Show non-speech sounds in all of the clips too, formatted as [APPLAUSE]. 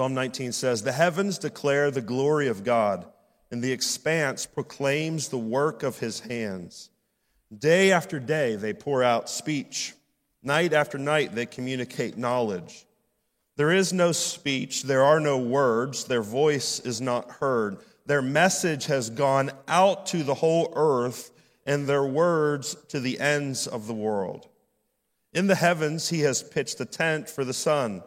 Psalm 19 says, The heavens declare the glory of God, and the expanse proclaims the work of his hands. Day after day, they pour out speech. Night after night, they communicate knowledge. There is no speech, there are no words, their voice is not heard. Their message has gone out to the whole earth, and their words to the ends of the world. In the heavens, he has pitched a tent for the sun.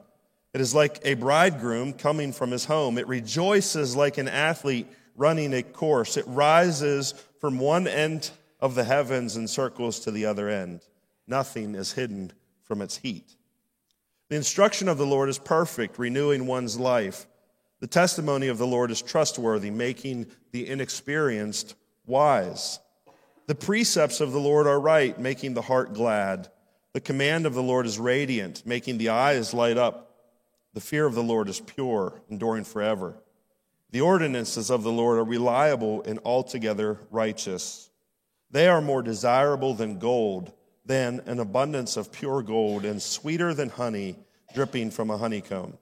It is like a bridegroom coming from his home. It rejoices like an athlete running a course. It rises from one end of the heavens and circles to the other end. Nothing is hidden from its heat. The instruction of the Lord is perfect, renewing one's life. The testimony of the Lord is trustworthy, making the inexperienced wise. The precepts of the Lord are right, making the heart glad. The command of the Lord is radiant, making the eyes light up. The fear of the Lord is pure, enduring forever. The ordinances of the Lord are reliable and altogether righteous. They are more desirable than gold, than an abundance of pure gold, and sweeter than honey dripping from a honeycomb.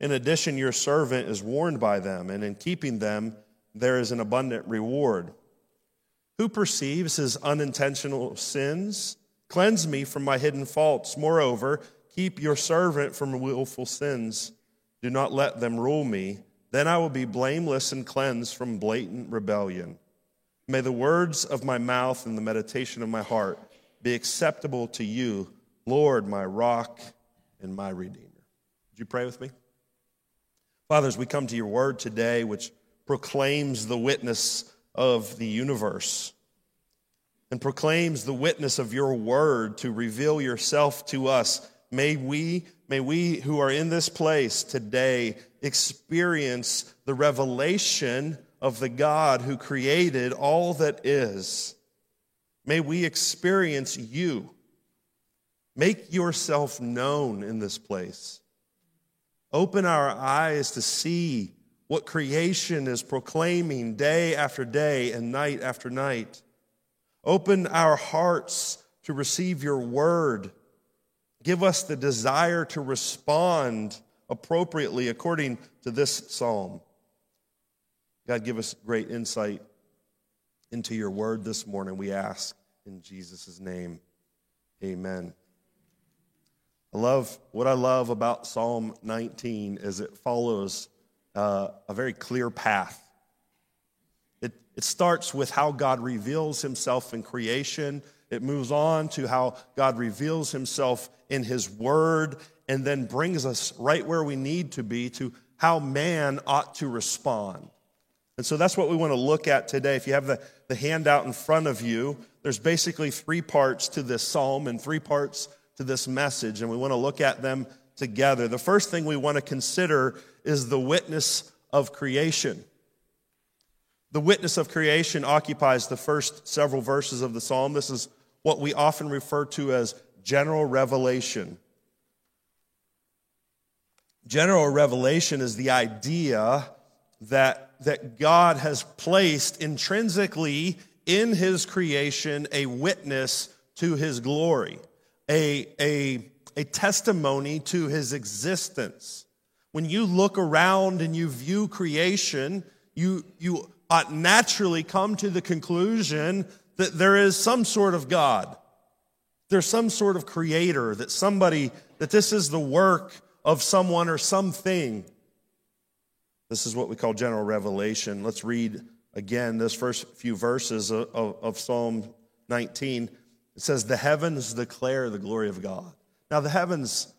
In addition, your servant is warned by them, and in keeping them, there is an abundant reward. Who perceives his unintentional sins? Cleanse me from my hidden faults. Moreover, keep your servant from willful sins. Do not let them rule me. Then I will be blameless and cleansed from blatant rebellion. May the words of my mouth and the meditation of my heart be acceptable to you, Lord, my rock and my redeemer. Would you pray with me? Fathers, we come to your word today, which proclaims the witness of the universe and proclaims the witness of your word to reveal yourself to us. May we, may we who are in this place today experience the revelation of the God who created all that is. May we experience you. Make yourself known in this place. Open our eyes to see what creation is proclaiming day after day and night after night. Open our hearts to receive your word. Give us the desire to respond appropriately according to this psalm. God, give us great insight into your word this morning, we ask in Jesus' name. Amen. I love what I love about Psalm 19 is it follows uh, a very clear path. It, it starts with how God reveals himself in creation. It moves on to how God reveals himself in his word and then brings us right where we need to be to how man ought to respond. And so that's what we want to look at today. If you have the, the handout in front of you, there's basically three parts to this psalm and three parts to this message, and we want to look at them together. The first thing we want to consider is the witness of creation. The witness of creation occupies the first several verses of the psalm. This is what we often refer to as general revelation. General revelation is the idea that, that God has placed intrinsically in his creation a witness to his glory, a, a, a testimony to his existence. When you look around and you view creation, you, you ought naturally come to the conclusion that there is some sort of God. There's some sort of creator, that somebody, that this is the work of someone or something. This is what we call general revelation. Let's read again this first few verses of, of, of Psalm 19. It says, The heavens declare the glory of God. Now, the heavens,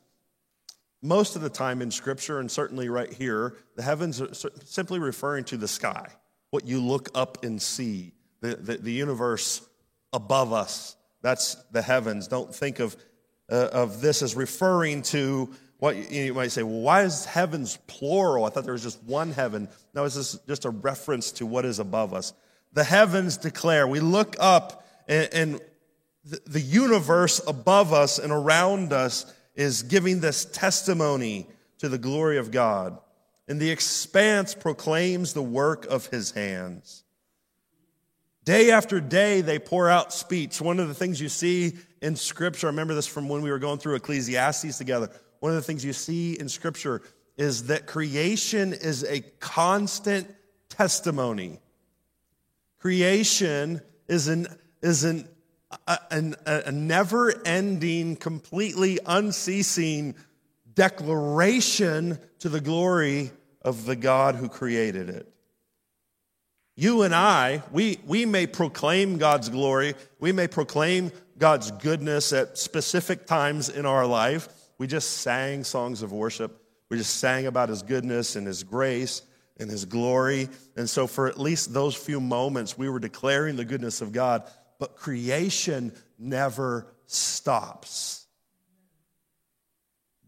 most of the time in Scripture, and certainly right here, the heavens are simply referring to the sky, what you look up and see, the, the, the universe above us. That's the heavens. Don't think of, uh, of this as referring to what you might say, well, why is heavens plural? I thought there was just one heaven. No, it's just a reference to what is above us. The heavens declare. We look up and, and the universe above us and around us is giving this testimony to the glory of God. And the expanse proclaims the work of his hands. Day after day, they pour out speech. One of the things you see in Scripture, I remember this from when we were going through Ecclesiastes together. One of the things you see in Scripture is that creation is a constant testimony. Creation is an, is an, a, a, a never ending, completely unceasing declaration to the glory of the God who created it. You and I, we, we may proclaim God's glory, we may proclaim God's goodness at specific times in our life. We just sang songs of worship. We just sang about his goodness and his grace and his glory. And so, for at least those few moments, we were declaring the goodness of God. But creation never stops.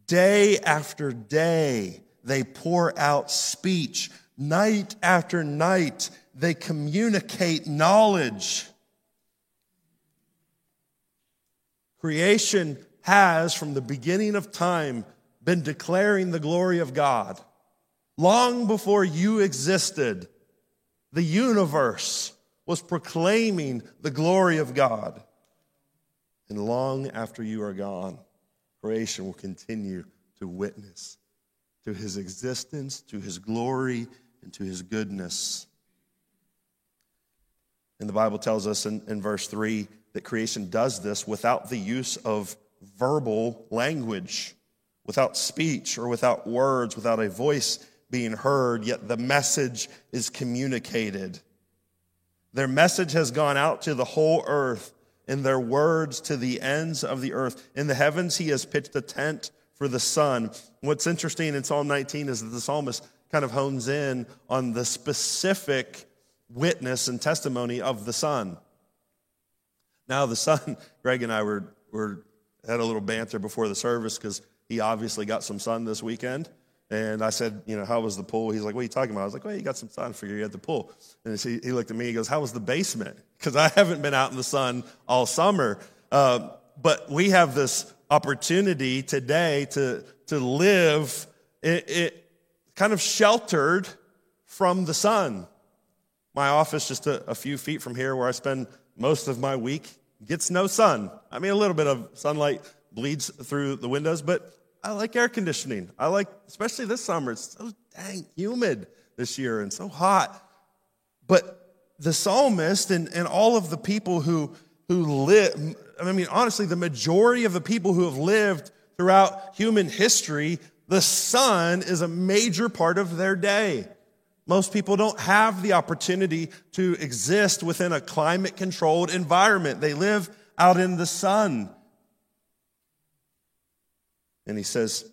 Day after day, they pour out speech. Night after night, they communicate knowledge. Creation has, from the beginning of time, been declaring the glory of God. Long before you existed, the universe was proclaiming the glory of God. And long after you are gone, creation will continue to witness to his existence, to his glory, and to his goodness. And the Bible tells us in, in verse 3 that creation does this without the use of verbal language, without speech or without words, without a voice being heard, yet the message is communicated. Their message has gone out to the whole earth, and their words to the ends of the earth. In the heavens, he has pitched a tent for the sun. What's interesting in Psalm 19 is that the psalmist kind of hones in on the specific witness and testimony of the sun. Now, the sun, [LAUGHS] Greg and I were, were had a little banter before the service because he obviously got some sun this weekend. And I said, you know, how was the pool? He's like, what are you talking about? I was like, well, you got some sun. I figure you had the pool. And he, he looked at me, he goes, how was the basement? [LAUGHS] Because I haven't been out in the sun all summer. Uh, but we have this opportunity today to, to live it, it kind of sheltered from the sun. My office, just a, a few feet from here, where I spend most of my week, gets no sun. I mean, a little bit of sunlight bleeds through the windows, but I like air conditioning. I like, especially this summer, it's so dang humid this year and so hot. But the psalmist and, and all of the people who, who live, I mean, honestly, the majority of the people who have lived throughout human history, the sun is a major part of their day. Most people don't have the opportunity to exist within a climate controlled environment. They live out in the sun. And he says,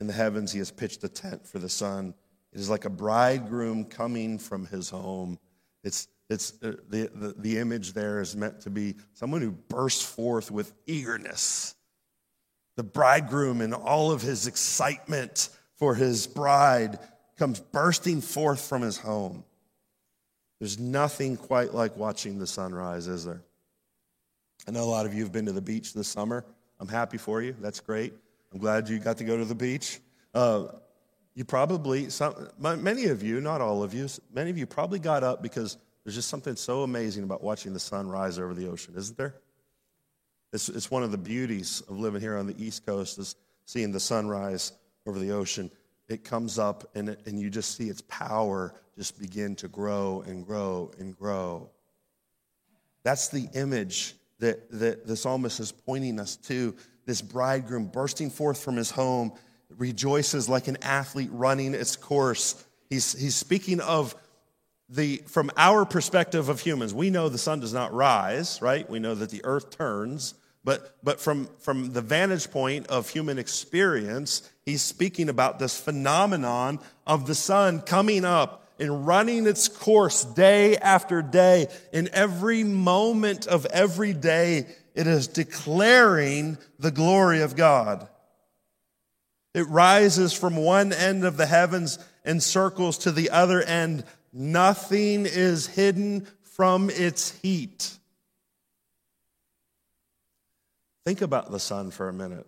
In the heavens, he has pitched a tent for the sun. It is like a bridegroom coming from his home. It's, it's uh, the, the, the image there is meant to be someone who bursts forth with eagerness. The bridegroom, in all of his excitement for his bride, comes bursting forth from his home. There's nothing quite like watching the sunrise, is there? I know a lot of you have been to the beach this summer. I'm happy for you. That's great. I'm glad you got to go to the beach. Uh, you probably, some, many of you, not all of you, many of you probably got up because there's just something so amazing about watching the sun rise over the ocean, isn't there? It's, it's one of the beauties of living here on the East Coast is seeing the sunrise over the ocean it comes up and, it, and you just see its power just begin to grow and grow and grow. That's the image that, that the psalmist is pointing us to. This bridegroom bursting forth from his home rejoices like an athlete running its course. He's, he's speaking of the, from our perspective of humans, we know the sun does not rise, right? We know that the earth turns. But, but from, from the vantage point of human experience, he's speaking about this phenomenon of the sun coming up and running its course day after day. In every moment of every day, it is declaring the glory of God. It rises from one end of the heavens and circles to the other end. Nothing is hidden from its heat. Think about the sun for a minute.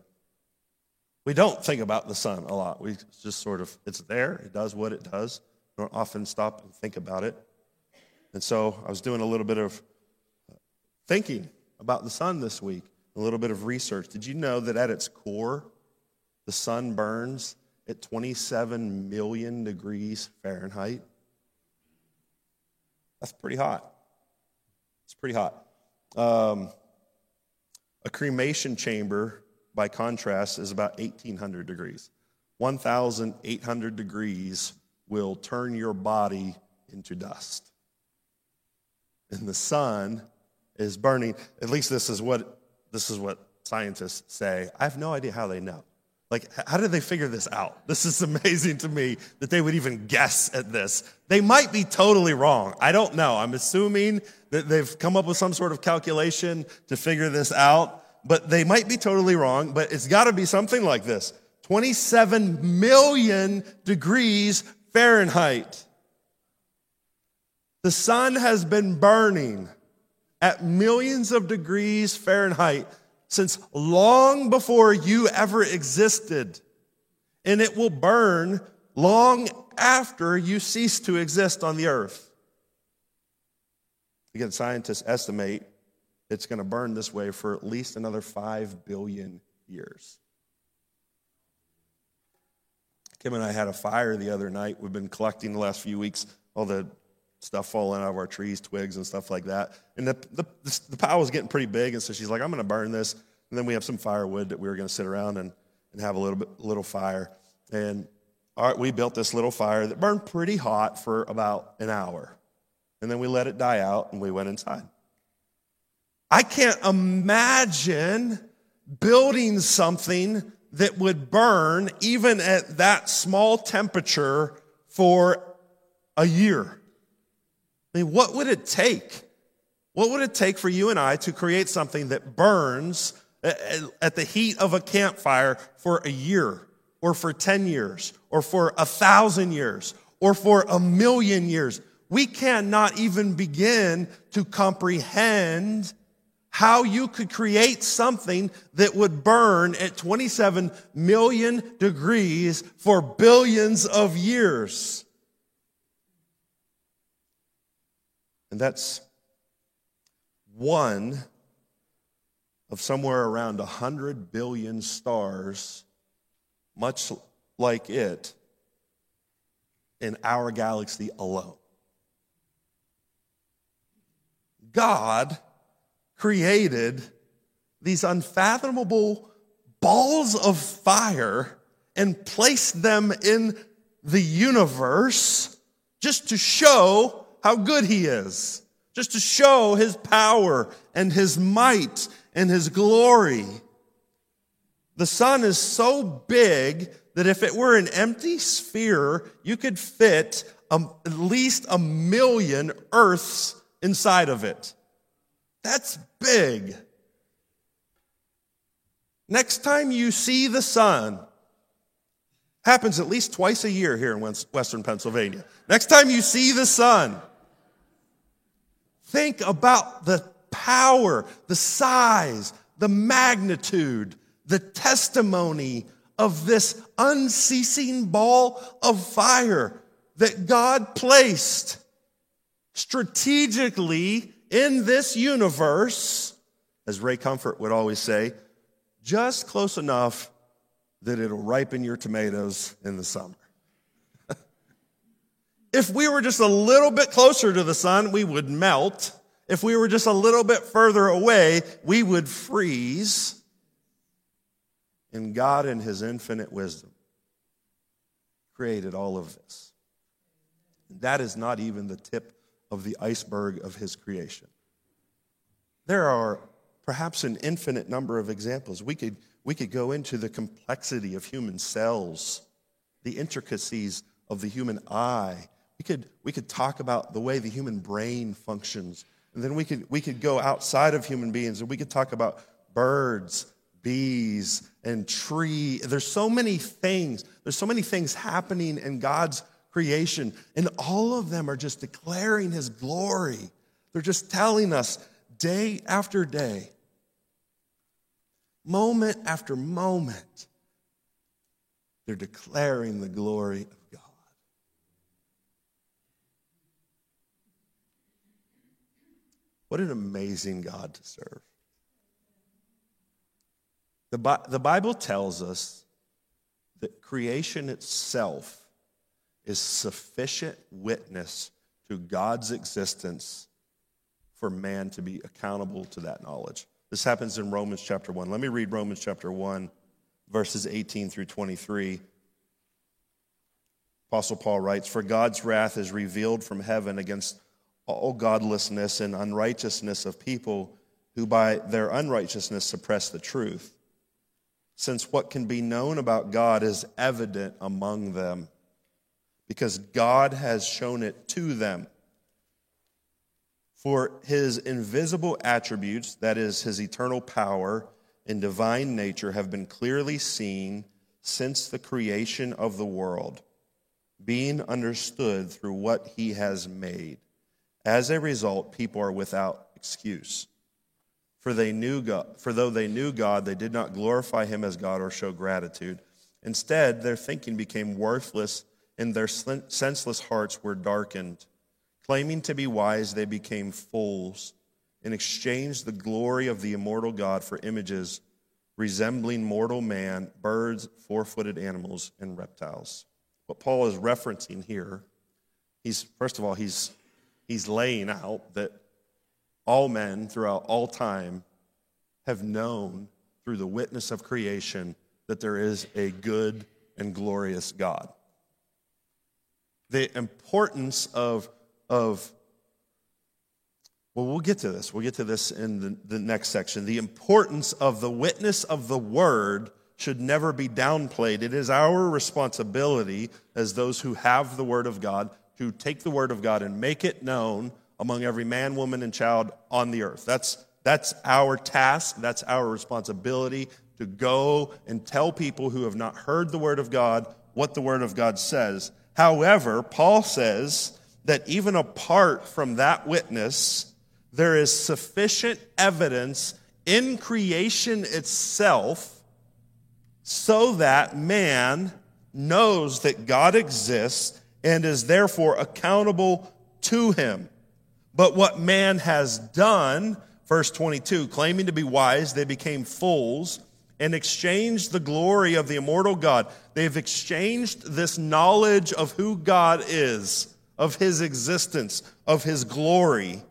We don't think about the sun a lot. We just sort of, it's there, it does what it does. We don't often stop and think about it. And so I was doing a little bit of thinking about the sun this week, a little bit of research. Did you know that at its core, the sun burns at 27 million degrees Fahrenheit. That's pretty hot. It's pretty hot. Um, a cremation chamber, by contrast, is about 1800 degrees. 1,800 degrees will turn your body into dust. And the sun is burning. At least this is what this is what scientists say. I have no idea how they know. Like, how did they figure this out? This is [LAUGHS] amazing to me that they would even guess at this. They might be totally wrong. I don't know. I'm assuming that they've come up with some sort of calculation to figure this out, but they might be totally wrong. But it's got to be something like this 27 million degrees Fahrenheit. The sun has been burning at millions of degrees Fahrenheit since long before you ever existed. And it will burn long after you cease to exist on the earth. Again, scientists estimate it's going to burn this way for at least another 5 billion years. Kim and I had a fire the other night. We've been collecting the last few weeks all the stuff falling out of our trees, twigs, and stuff like that. And the, the, the pile was getting pretty big, and so she's like, I'm going to burn this. And then we have some firewood that we were going to sit around and, and have a little bit, little fire. And all right, we built this little fire that burned pretty hot for about an hour. And then we let it die out and we went inside. I can't imagine building something that would burn even at that small temperature for a year. I mean, what would it take? What would it take for you and I to create something that burns uh, uh, at the heat of a campfire for a year, or for 10 years, or for a thousand years, or for a million years? We cannot even begin to comprehend how you could create something that would burn at 27 million degrees for billions of years. And that's one of somewhere around 100 billion stars, much like it, in our galaxy alone. God created these unfathomable balls of fire and placed them in the universe just to show how good he is, just to show his power and his might and his glory. The sun is so big that if it were an empty sphere, you could fit a, at least a million Earths inside of it. That's big. Next time you see the sun, happens at least twice a year here in Western Pennsylvania. Next time you see the sun, Think about the power, the size, the magnitude, the testimony of this unceasing ball of fire that God placed strategically in this universe, as Ray Comfort would always say, just close enough that it'll ripen your tomatoes in the summer. If we were just a little bit closer to the sun, we would melt. If we were just a little bit further away, we would freeze. And God, in His infinite wisdom, created all of this. That is not even the tip of the iceberg of His creation. There are perhaps an infinite number of examples. We could, we could go into the complexity of human cells, the intricacies of the human eye, we could, we could talk about the way the human brain functions. And then we could, we could go outside of human beings and we could talk about birds, bees, and tree. There's so many things. There's so many things happening in God's creation. And all of them are just declaring his glory. They're just telling us day after day, moment after moment, they're declaring the glory of What an amazing God to serve. The, the Bible tells us that creation itself is sufficient witness to God's existence for man to be accountable to that knowledge. This happens in Romans chapter 1. Let me read Romans chapter 1, verses 18 through 23. Apostle Paul writes, For God's wrath is revealed from heaven against all godlessness and unrighteousness of people who by their unrighteousness suppress the truth. Since what can be known about God is evident among them, because God has shown it to them. For his invisible attributes, that is, his eternal power and divine nature, have been clearly seen since the creation of the world, being understood through what he has made. As a result, people are without excuse. For they knew God, for though they knew God, they did not glorify him as God or show gratitude. Instead, their thinking became worthless and their senseless hearts were darkened. Claiming to be wise, they became fools and exchanged the glory of the immortal God for images resembling mortal man, birds, four footed animals, and reptiles. What Paul is referencing here, he's, first of all, he's, he's laying out that all men throughout all time have known through the witness of creation that there is a good and glorious God. The importance of of, well, we'll get to this. We'll get to this in the, the next section. The importance of the witness of the word should never be downplayed. It is our responsibility as those who have the word of God to take the word of God and make it known among every man, woman, and child on the earth. That's, that's our task. That's our responsibility to go and tell people who have not heard the word of God what the word of God says. However, Paul says that even apart from that witness, there is sufficient evidence in creation itself so that man knows that God exists and is therefore accountable to him. But what man has done, verse 22, claiming to be wise, they became fools and exchanged the glory of the immortal God. They've exchanged this knowledge of who God is of his existence, of his glory.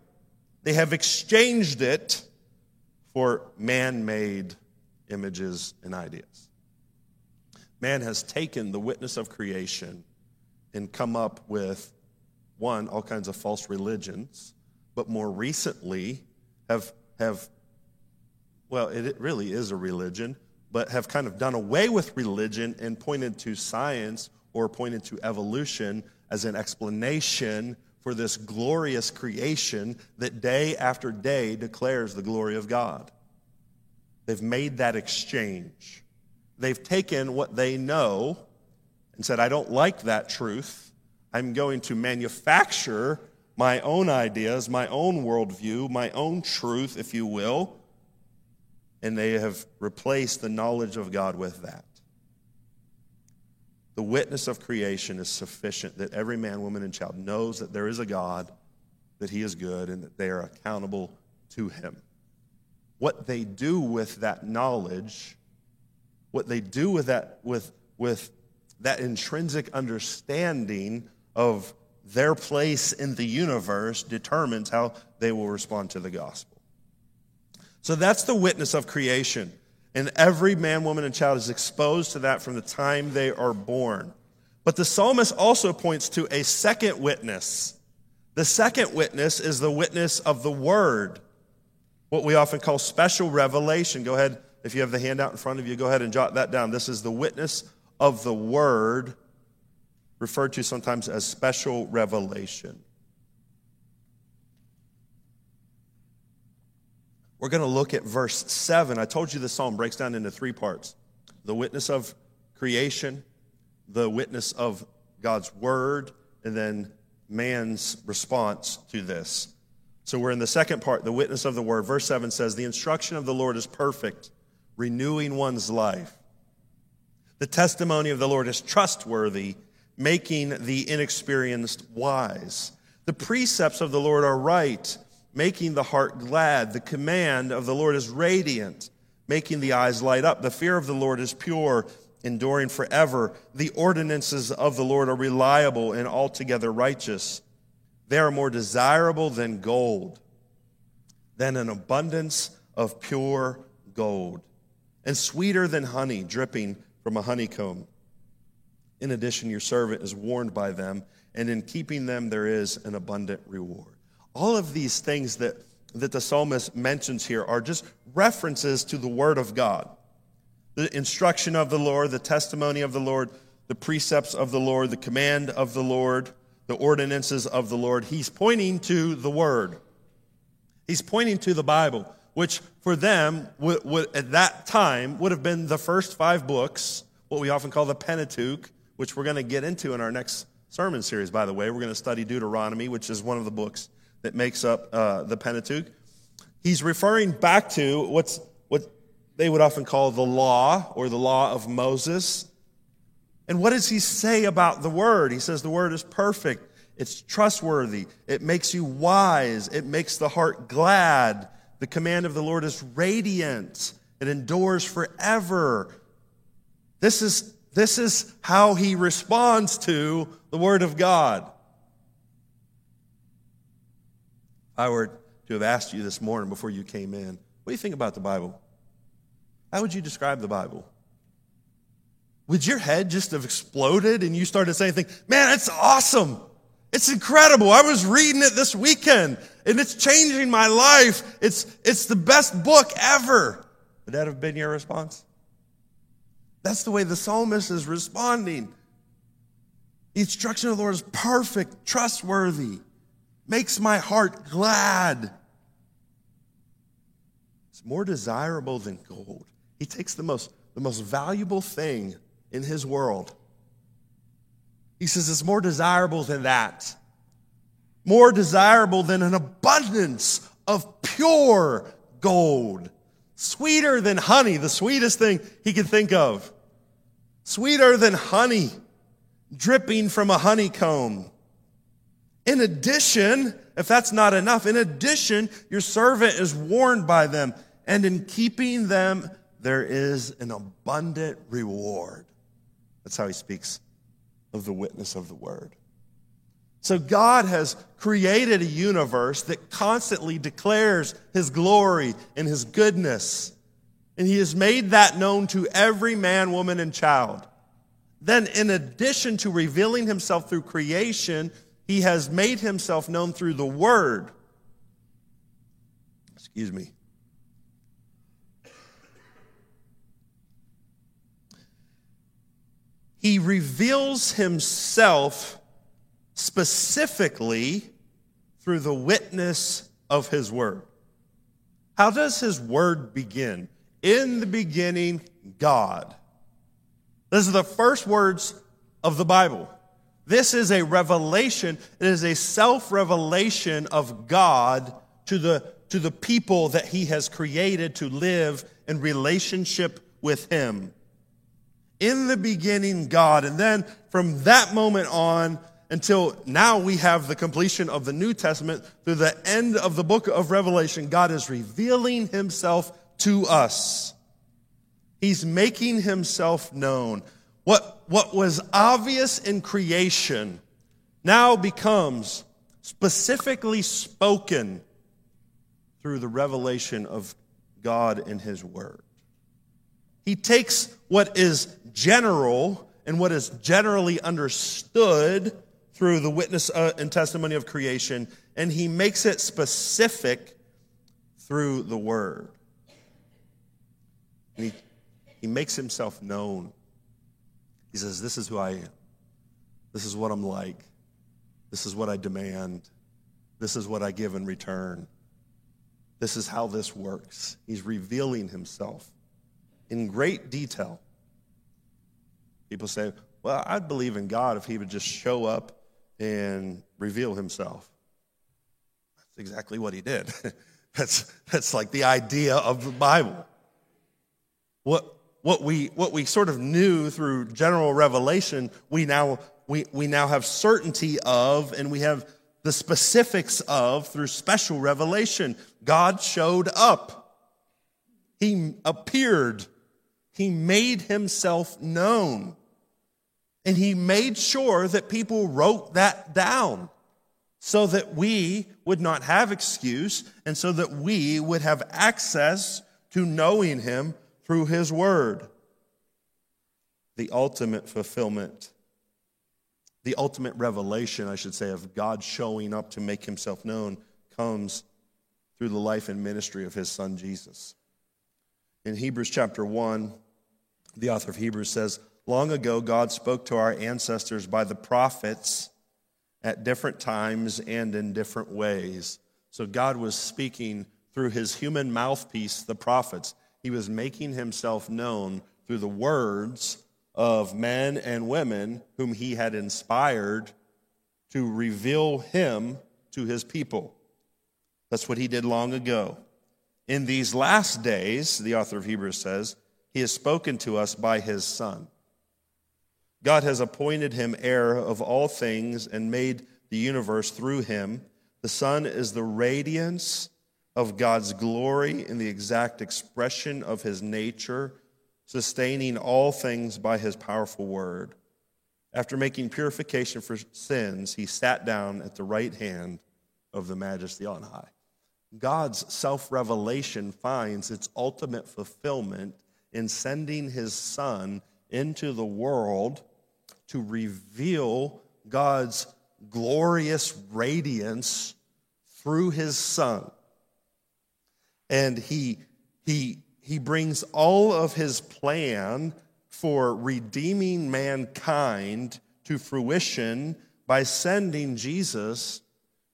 They have exchanged it for man made images and ideas. Man has taken the witness of creation and come up with, one, all kinds of false religions, but more recently have, have well, it really is a religion, but have kind of done away with religion and pointed to science or pointed to evolution as an explanation for this glorious creation that day after day declares the glory of God. They've made that exchange. They've taken what they know and said, I don't like that truth. I'm going to manufacture my own ideas, my own worldview, my own truth, if you will. And they have replaced the knowledge of God with that. The witness of creation is sufficient that every man, woman, and child knows that there is a God, that he is good, and that they are accountable to him. What they do with that knowledge, what they do with that, with, with that intrinsic understanding of their place in the universe determines how they will respond to the gospel. So that's the witness of creation. And every man, woman, and child is exposed to that from the time they are born. But the psalmist also points to a second witness. The second witness is the witness of the word, what we often call special revelation. Go ahead, if you have the handout in front of you, go ahead and jot that down. This is the witness of the word, referred to sometimes as special revelation. We're going to look at verse 7. I told you the psalm breaks down into three parts the witness of creation, the witness of God's word, and then man's response to this. So we're in the second part, the witness of the word. Verse 7 says, The instruction of the Lord is perfect, renewing one's life. The testimony of the Lord is trustworthy, making the inexperienced wise. The precepts of the Lord are right making the heart glad. The command of the Lord is radiant, making the eyes light up. The fear of the Lord is pure, enduring forever. The ordinances of the Lord are reliable and altogether righteous. They are more desirable than gold, than an abundance of pure gold, and sweeter than honey dripping from a honeycomb. In addition, your servant is warned by them, and in keeping them there is an abundant reward. All of these things that, that the psalmist mentions here are just references to the Word of God the instruction of the Lord, the testimony of the Lord, the precepts of the Lord, the command of the Lord, the ordinances of the Lord. He's pointing to the Word. He's pointing to the Bible, which for them, would, would, at that time, would have been the first five books, what we often call the Pentateuch, which we're going to get into in our next sermon series, by the way. We're going to study Deuteronomy, which is one of the books that makes up uh, the Pentateuch. He's referring back to what's what they would often call the law or the law of Moses. And what does he say about the word? He says the word is perfect, it's trustworthy, it makes you wise, it makes the heart glad. The command of the Lord is radiant, it endures forever. This is, this is how he responds to the word of God. If I were to have asked you this morning before you came in, what do you think about the Bible? How would you describe the Bible? Would your head just have exploded and you started saying man, it's awesome. It's incredible. I was reading it this weekend and it's changing my life. It's, it's the best book ever. Would that have been your response? That's the way the psalmist is responding. The instruction of the Lord is perfect, trustworthy, makes my heart glad. It's more desirable than gold. He takes the most, the most valuable thing in his world. He says it's more desirable than that. More desirable than an abundance of pure gold. Sweeter than honey, the sweetest thing he could think of. Sweeter than honey dripping from a honeycomb. In addition, if that's not enough, in addition, your servant is warned by them, and in keeping them there is an abundant reward. That's how he speaks of the witness of the word. So God has created a universe that constantly declares his glory and his goodness. And he has made that known to every man, woman, and child. Then, in addition to revealing himself through creation, he has made himself known through the word. Excuse me. He reveals himself specifically through the witness of his word. How does his word begin? In the beginning, God. These are the first words of the Bible. This is a revelation. It is a self revelation of God to the, to the people that he has created to live in relationship with him in the beginning, God. And then from that moment on until now, we have the completion of the New Testament through the end of the book of Revelation. God is revealing himself to us. He's making himself known. What, what was obvious in creation now becomes specifically spoken through the revelation of God in His Word. He takes what is general and what is generally understood through the witness uh, and testimony of creation, and he makes it specific through the word. And he, he makes himself known. He says, This is who I am. This is what I'm like. This is what I demand. This is what I give in return. This is how this works. He's revealing himself in great detail. People say, well, I'd believe in God if he would just show up and reveal himself. That's exactly what he did. [LAUGHS] that's, that's like the idea of the Bible. What, what, we, what we sort of knew through general revelation, we now, we, we now have certainty of, and we have the specifics of through special revelation. God showed up. He appeared He made himself known. And he made sure that people wrote that down so that we would not have excuse and so that we would have access to knowing him through his word. The ultimate fulfillment, the ultimate revelation, I should say, of God showing up to make himself known comes through the life and ministry of his son Jesus. In Hebrews chapter 1, the author of Hebrews says, Long ago, God spoke to our ancestors by the prophets at different times and in different ways. So God was speaking through his human mouthpiece, the prophets. He was making himself known through the words of men and women whom he had inspired to reveal him to his people. That's what he did long ago. In these last days, the author of Hebrews says, he has spoken to us by his Son. God has appointed him heir of all things and made the universe through him. The Son is the radiance of God's glory in the exact expression of his nature, sustaining all things by his powerful word. After making purification for sins, he sat down at the right hand of the majesty on high. God's self revelation finds its ultimate fulfillment in sending his son into the world to reveal God's glorious radiance through his son. And he, he, he brings all of his plan for redeeming mankind to fruition by sending Jesus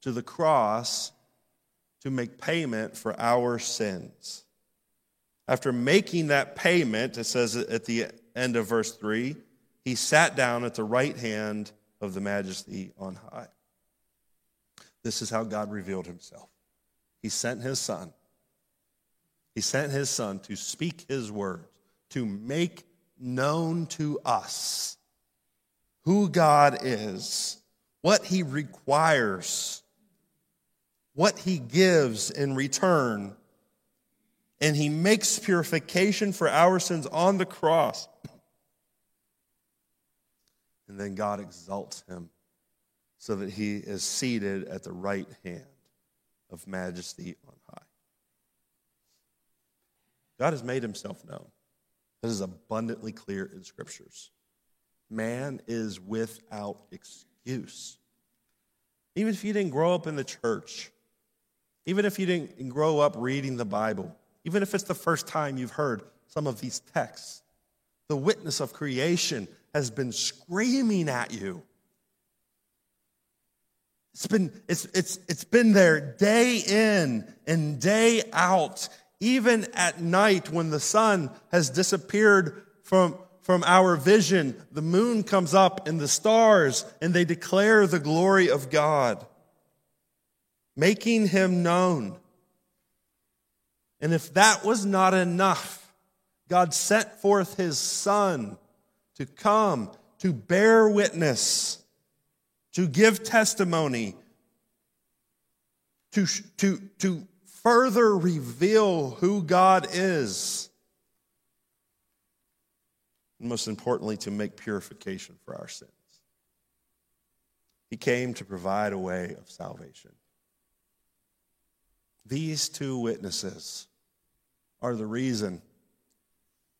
to the cross to make payment for our sins. After making that payment, it says at the end of verse 3, he sat down at the right hand of the majesty on high. This is how God revealed himself. He sent his son. He sent his son to speak his words, to make known to us who God is, what he requires, what he gives in return. And he makes purification for our sins on the cross. And then God exalts him so that he is seated at the right hand of majesty on high. God has made himself known. This is abundantly clear in scriptures. Man is without excuse. Even if you didn't grow up in the church, even if you didn't grow up reading the Bible, even if it's the first time you've heard some of these texts, the witness of creation has been screaming at you. It's been, it's, it's, it's been there day in and day out, even at night when the sun has disappeared from, from our vision. The moon comes up and the stars, and they declare the glory of God, making him known. And if that was not enough, God sent forth his son to come, to bear witness, to give testimony, to, to, to further reveal who God is. And most importantly, to make purification for our sins. He came to provide a way of salvation. These two witnesses are the reason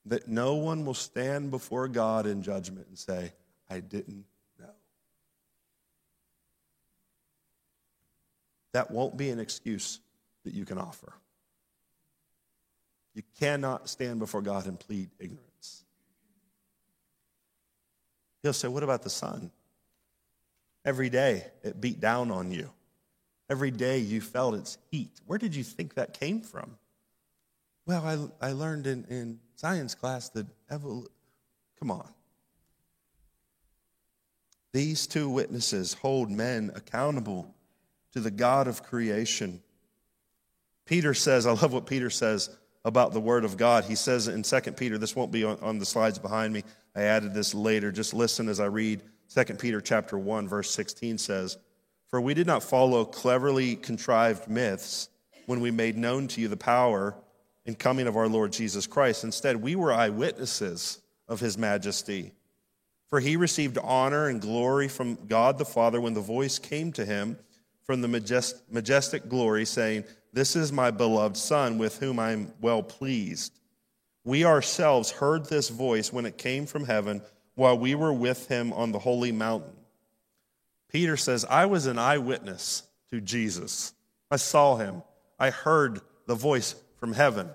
that no one will stand before God in judgment and say, I didn't know. That won't be an excuse that you can offer. You cannot stand before God and plead ignorance. He'll say, What about the sun? Every day it beat down on you. Every day you felt its heat. Where did you think that came from? Well, I, I learned in, in science class that come on. These two witnesses hold men accountable to the God of creation. Peter says, I love what Peter says about the Word of God. He says in 2 Peter, this won't be on, on the slides behind me. I added this later. Just listen as I read 2 Peter chapter 1, verse 16 says, For we did not follow cleverly contrived myths when we made known to you the power and coming of our Lord Jesus Christ. Instead, we were eyewitnesses of his majesty. For he received honor and glory from God the Father when the voice came to him from the majestic glory, saying, This is my beloved Son, with whom I am well pleased. We ourselves heard this voice when it came from heaven while we were with him on the holy mountain. Peter says, I was an eyewitness to Jesus. I saw him. I heard the voice from heaven.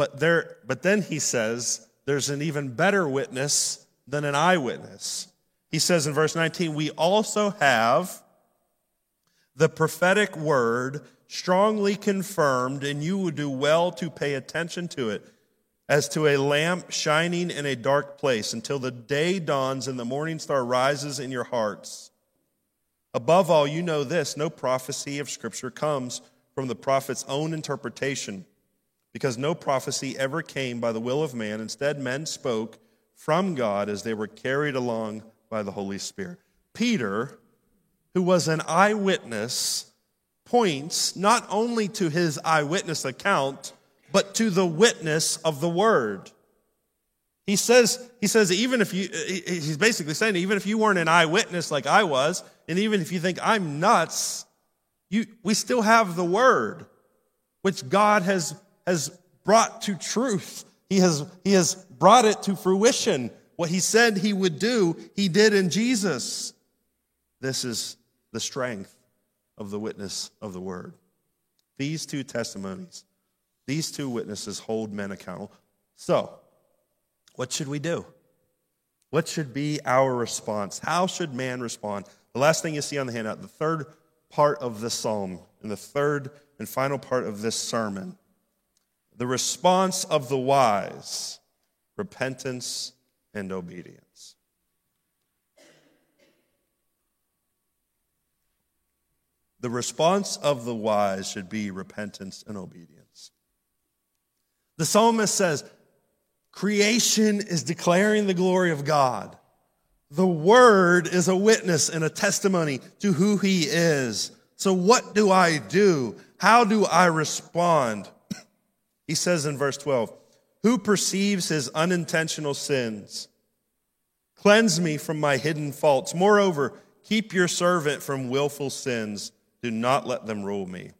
But there but then he says there's an even better witness than an eyewitness. He says in verse 19, we also have the prophetic word strongly confirmed, and you would do well to pay attention to it as to a lamp shining in a dark place until the day dawns and the morning star rises in your hearts. Above all, you know this no prophecy of Scripture comes from the prophet's own interpretation, because no prophecy ever came by the will of man. Instead, men spoke from God as they were carried along by the Holy Spirit. Peter who was an eyewitness, points not only to his eyewitness account, but to the witness of the word. He says, he says, even if you, he's basically saying, even if you weren't an eyewitness like I was, and even if you think I'm nuts, you, we still have the word, which God has, has brought to truth. He has, he has brought it to fruition. What he said he would do, he did in Jesus. This is the strength of the witness of the word. These two testimonies, these two witnesses hold men accountable. So, what should we do? What should be our response? How should man respond? The last thing you see on the handout, the third part of the psalm, and the third and final part of this sermon, the response of the wise, repentance and obedience. The response of the wise should be repentance and obedience. The psalmist says, Creation is declaring the glory of God. The word is a witness and a testimony to who he is. So, what do I do? How do I respond? He says in verse 12, Who perceives his unintentional sins? Cleanse me from my hidden faults. Moreover, keep your servant from willful sins. Do not let them rule me.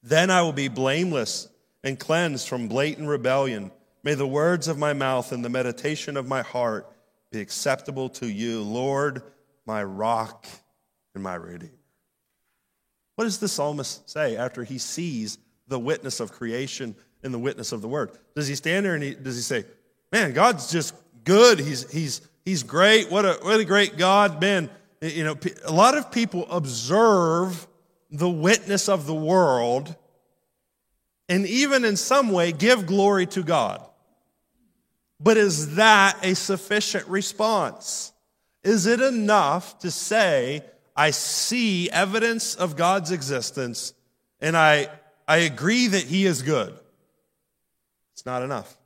Then I will be blameless and cleansed from blatant rebellion. May the words of my mouth and the meditation of my heart be acceptable to you, Lord, my rock and my redeemer. What does the psalmist say after he sees the witness of creation and the witness of the word? Does he stand there and he, does he say, Man, God's just good. He's, he's, he's great. What a, what a great God. Man, you know, a lot of people observe the witness of the world and even in some way give glory to God. But is that a sufficient response? Is it enough to say, I see evidence of God's existence and I, I agree that He is good? It's not enough.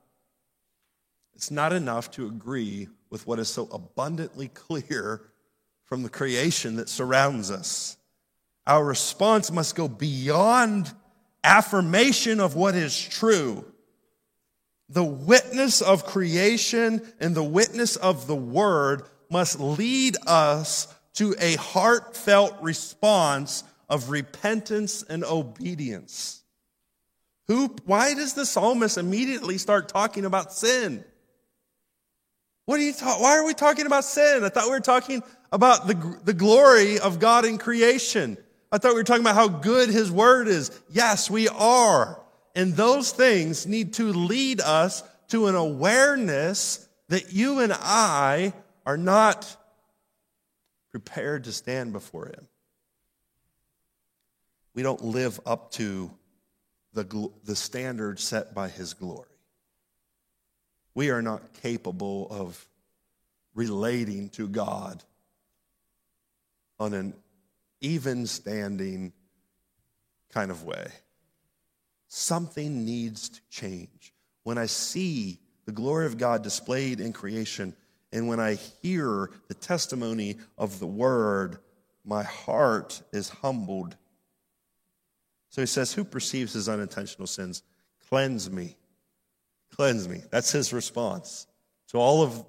It's not enough to agree with what is so abundantly clear from the creation that surrounds us. Our response must go beyond affirmation of what is true. The witness of creation and the witness of the word must lead us to a heartfelt response of repentance and obedience. Who, why does the psalmist immediately start talking about sin? What are you ta- why are we talking about sin? I thought we were talking about the, the glory of God in creation. I thought we were talking about how good his word is. Yes, we are. And those things need to lead us to an awareness that you and I are not prepared to stand before him. We don't live up to the, the standard set by his glory. We are not capable of relating to God on an even standing kind of way. Something needs to change. When I see the glory of God displayed in creation, and when I hear the testimony of the word, my heart is humbled. So he says, Who perceives his unintentional sins? Cleanse me. Cleanse me. That's his response to all of,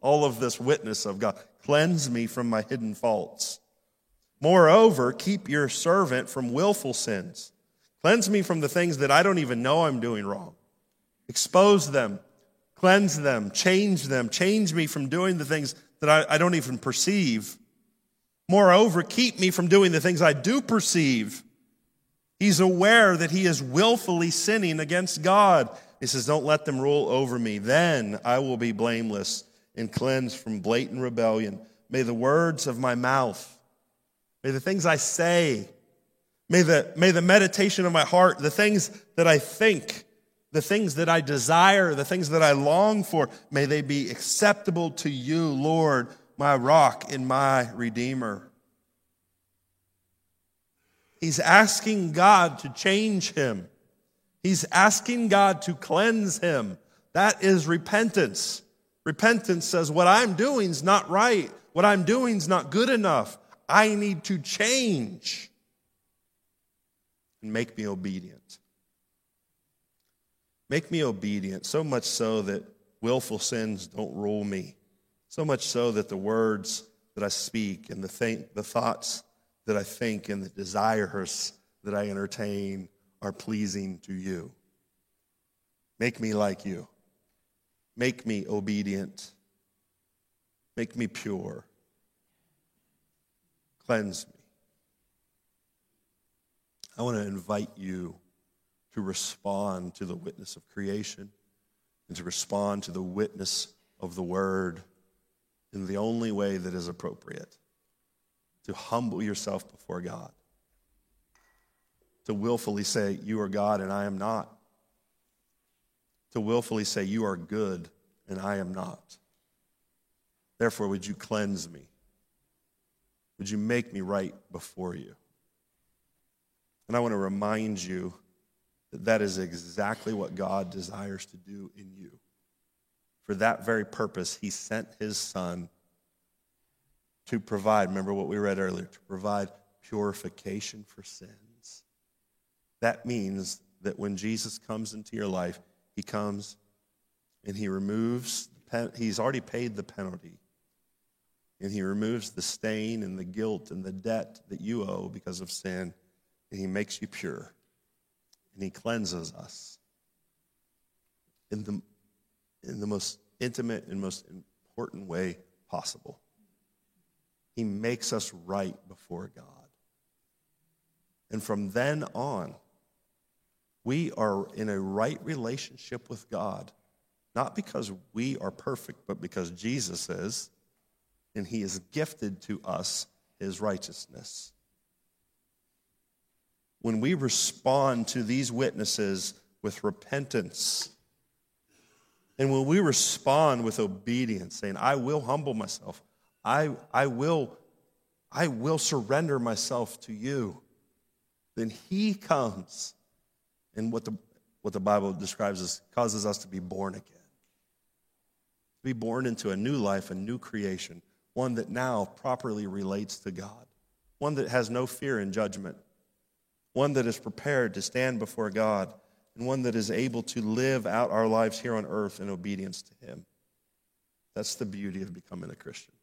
all of this witness of God. Cleanse me from my hidden faults. Moreover, keep your servant from willful sins. Cleanse me from the things that I don't even know I'm doing wrong. Expose them, cleanse them, change them, change me from doing the things that I, I don't even perceive. Moreover, keep me from doing the things I do perceive. He's aware that he is willfully sinning against God. He says, Don't let them rule over me. Then I will be blameless and cleansed from blatant rebellion. May the words of my mouth, may the things I say, may the, may the meditation of my heart, the things that I think, the things that I desire, the things that I long for, may they be acceptable to you, Lord, my rock and my redeemer. He's asking God to change him. He's asking God to cleanse him. That is repentance. Repentance says, What I'm doing is not right. What I'm doing is not good enough. I need to change and make me obedient. Make me obedient, so much so that willful sins don't rule me, so much so that the words that I speak and the, th- the thoughts that I think and the desires that I entertain are pleasing to you. Make me like you. Make me obedient. Make me pure. Cleanse me. I want to invite you to respond to the witness of creation and to respond to the witness of the word in the only way that is appropriate to humble yourself before God, to willfully say, You are God and I am not, to willfully say, You are good and I am not. Therefore, would you cleanse me? Would you make me right before you? And I want to remind you that that is exactly what God desires to do in you. For that very purpose, He sent His Son to provide, remember what we read earlier, to provide purification for sins. That means that when Jesus comes into your life, he comes and he removes, he's already paid the penalty. And he removes the stain and the guilt and the debt that you owe because of sin. And he makes you pure. And he cleanses us in the, in the most intimate and most important way possible. He makes us right before God. And from then on, we are in a right relationship with God, not because we are perfect, but because Jesus is, and He has gifted to us His righteousness. When we respond to these witnesses with repentance, and when we respond with obedience, saying, I will humble myself, I, I, will, I will surrender myself to you. Then he comes, and what the, what the Bible describes as causes us to be born again. To be born into a new life, a new creation, one that now properly relates to God, one that has no fear in judgment, one that is prepared to stand before God, and one that is able to live out our lives here on earth in obedience to Him. That's the beauty of becoming a Christian.